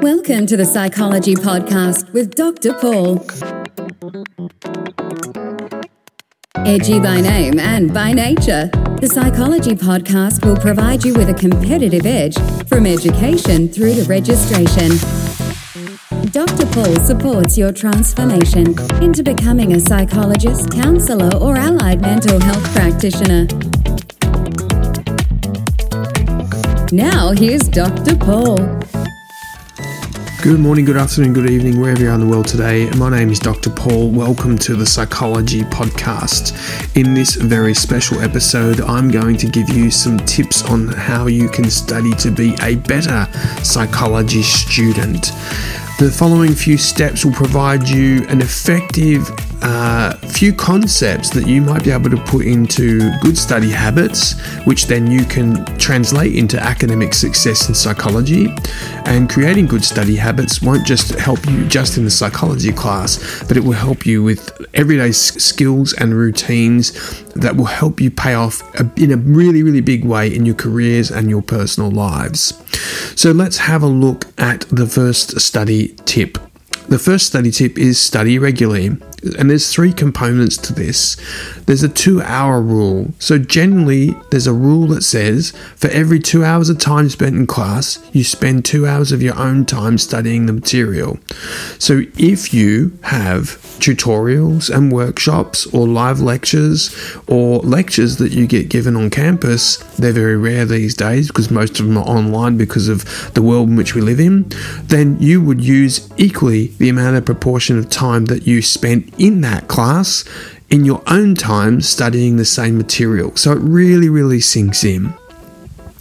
Welcome to the Psychology Podcast with Dr. Paul. Edgy by name and by nature, the Psychology Podcast will provide you with a competitive edge from education through to registration. Dr. Paul supports your transformation into becoming a psychologist, counselor, or allied mental health practitioner. Now, here's Dr. Paul. Good morning, good afternoon, good evening, wherever you are in the world today. My name is Dr. Paul. Welcome to the Psychology Podcast. In this very special episode, I'm going to give you some tips on how you can study to be a better psychology student. The following few steps will provide you an effective uh, few concepts that you might be able to put into good study habits, which then you can translate into academic success in psychology. And creating good study habits won't just help you just in the psychology class, but it will help you with everyday skills and routines that will help you pay off in a really, really big way in your careers and your personal lives. So let's have a look at the first study tip. The first study tip is study regularly. And there's three components to this. There's a two hour rule. So, generally, there's a rule that says for every two hours of time spent in class, you spend two hours of your own time studying the material. So, if you have tutorials and workshops or live lectures or lectures that you get given on campus, they're very rare these days because most of them are online because of the world in which we live in, then you would use equally the amount of proportion of time that you spent in that class in your own time studying the same material. So it really, really sinks in.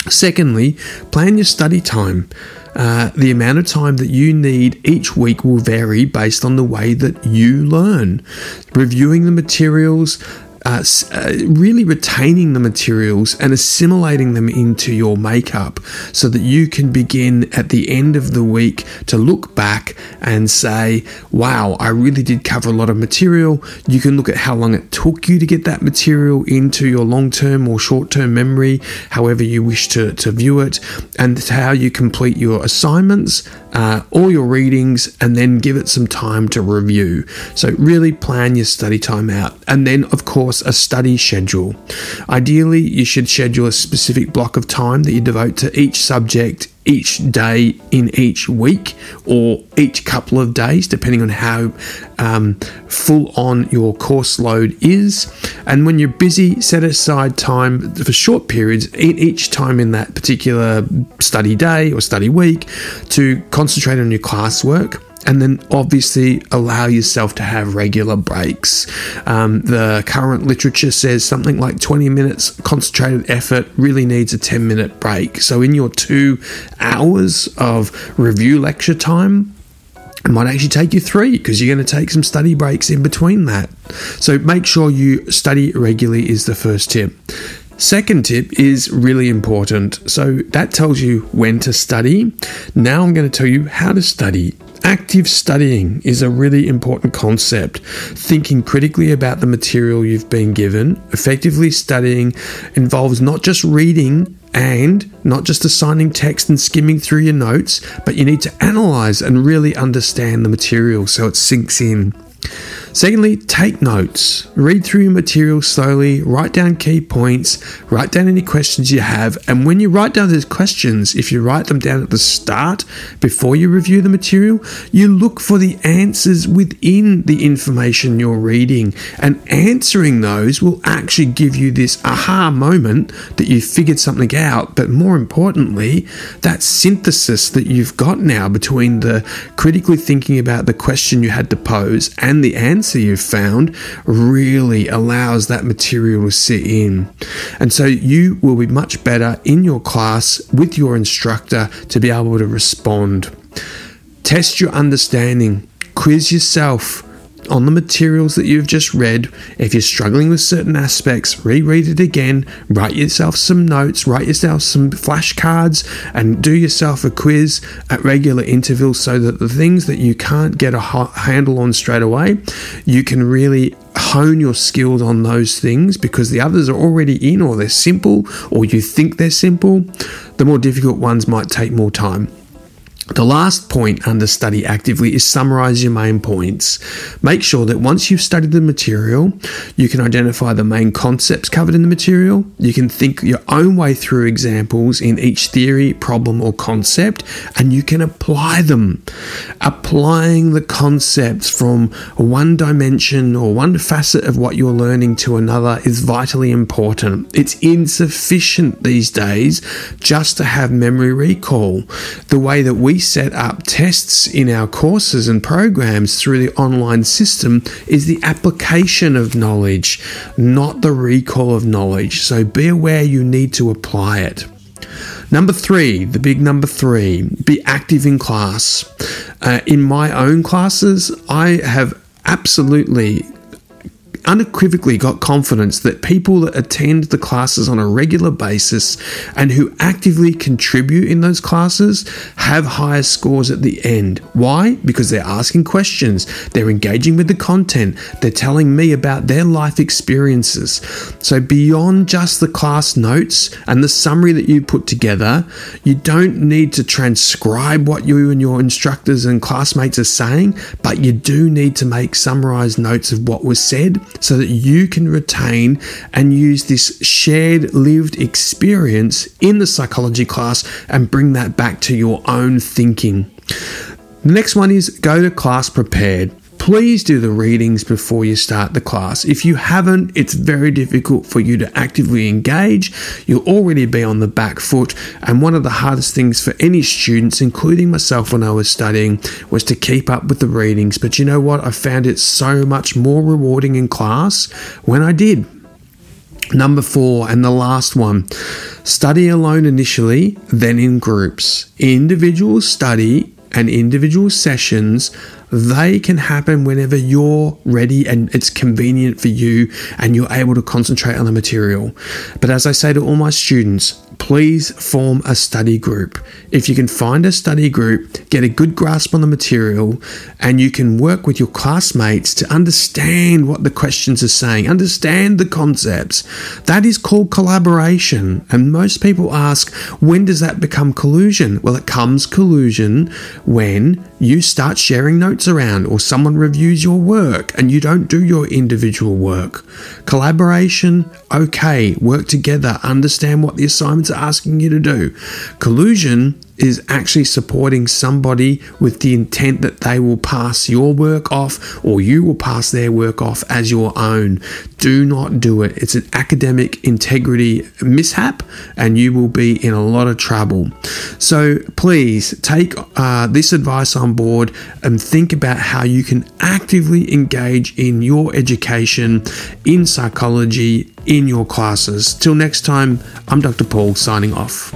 Secondly, plan your study time. Uh, the amount of time that you need each week will vary based on the way that you learn. Reviewing the materials, uh, uh, really retaining the materials and assimilating them into your makeup so that you can begin at the end of the week to look back and say, wow, I really did cover a lot of material. You can look at how long it took you to get that material into your long term or short term memory, however you wish to, to view it, and how you complete your assignments, uh, all your readings, and then give it some time to review. So, really plan your study time out. And then, of course, a study schedule. Ideally, you should schedule a specific block of time that you devote to each subject each day in each week or each couple of days, depending on how um, full on your course load is. And when you're busy, set aside time for short periods in each time in that particular study day or study week to concentrate on your classwork and then obviously allow yourself to have regular breaks. Um, the current literature says something like 20 minutes concentrated effort really needs a 10 minute break. So, in your two hours of review lecture time, it might actually take you three because you're going to take some study breaks in between that. So, make sure you study regularly, is the first tip. Second tip is really important. So that tells you when to study. Now I'm going to tell you how to study. Active studying is a really important concept. Thinking critically about the material you've been given, effectively studying involves not just reading and not just assigning text and skimming through your notes, but you need to analyze and really understand the material so it sinks in. Secondly, take notes. Read through your material slowly, write down key points, write down any questions you have, and when you write down those questions, if you write them down at the start before you review the material, you look for the answers within the information you're reading, and answering those will actually give you this aha moment that you figured something out, but more importantly, that synthesis that you've got now between the critically thinking about the question you had to pose and the answer answer you've found really allows that material to sit in. And so you will be much better in your class with your instructor to be able to respond. Test your understanding, quiz yourself on the materials that you've just read. If you're struggling with certain aspects, reread it again, write yourself some notes, write yourself some flashcards, and do yourself a quiz at regular intervals so that the things that you can't get a handle on straight away, you can really hone your skills on those things because the others are already in or they're simple or you think they're simple. The more difficult ones might take more time. The last point under study actively is summarize your main points. Make sure that once you've studied the material, you can identify the main concepts covered in the material. You can think your own way through examples in each theory, problem, or concept, and you can apply them. Applying the concepts from one dimension or one facet of what you're learning to another is vitally important. It's insufficient these days just to have memory recall. The way that we set up tests in our courses and programs through the online system is the application of knowledge, not the recall of knowledge. So be aware you need to apply it. Number three, the big number three, be active in class. Uh, in my own classes, I have absolutely unequivocally got confidence that people that attend the classes on a regular basis and who actively contribute in those classes have higher scores at the end. Why? Because they're asking questions, they're engaging with the content, they're telling me about their life experiences. So, beyond just the class notes and the summary that you put together, you don't need to transcribe what you and your instructors and classmates are saying, but you do need to make summarized notes of what was said so that you can retain and use this shared lived experience in the psychology class and bring that back to your own thinking. The next one is go to class prepared. Please do the readings before you start the class. If you haven't, it's very difficult for you to actively engage. You'll already be on the back foot. And one of the hardest things for any students, including myself when I was studying, was to keep up with the readings. But you know what? I found it so much more rewarding in class when I did. Number four, and the last one study alone initially, then in groups. Individual study and individual sessions they can happen whenever you're ready and it's convenient for you and you're able to concentrate on the material. But as I say to all my students, please form a study group. If you can find a study group, get a good grasp on the material, and you can work with your classmates to understand what the questions are saying, understand the concepts, that is called collaboration. And most people ask, when does that become collusion? Well, it comes collusion when you start sharing notes around or someone reviews your work and you don't do your individual work. Collaboration, okay, work together, understand what the assignments asking you to do. Collusion is actually supporting somebody with the intent that they will pass your work off or you will pass their work off as your own. Do not do it. It's an academic integrity mishap and you will be in a lot of trouble. So please take uh, this advice on board and think about how you can actively engage in your education, in psychology, in your classes. Till next time, I'm Dr. Paul signing off.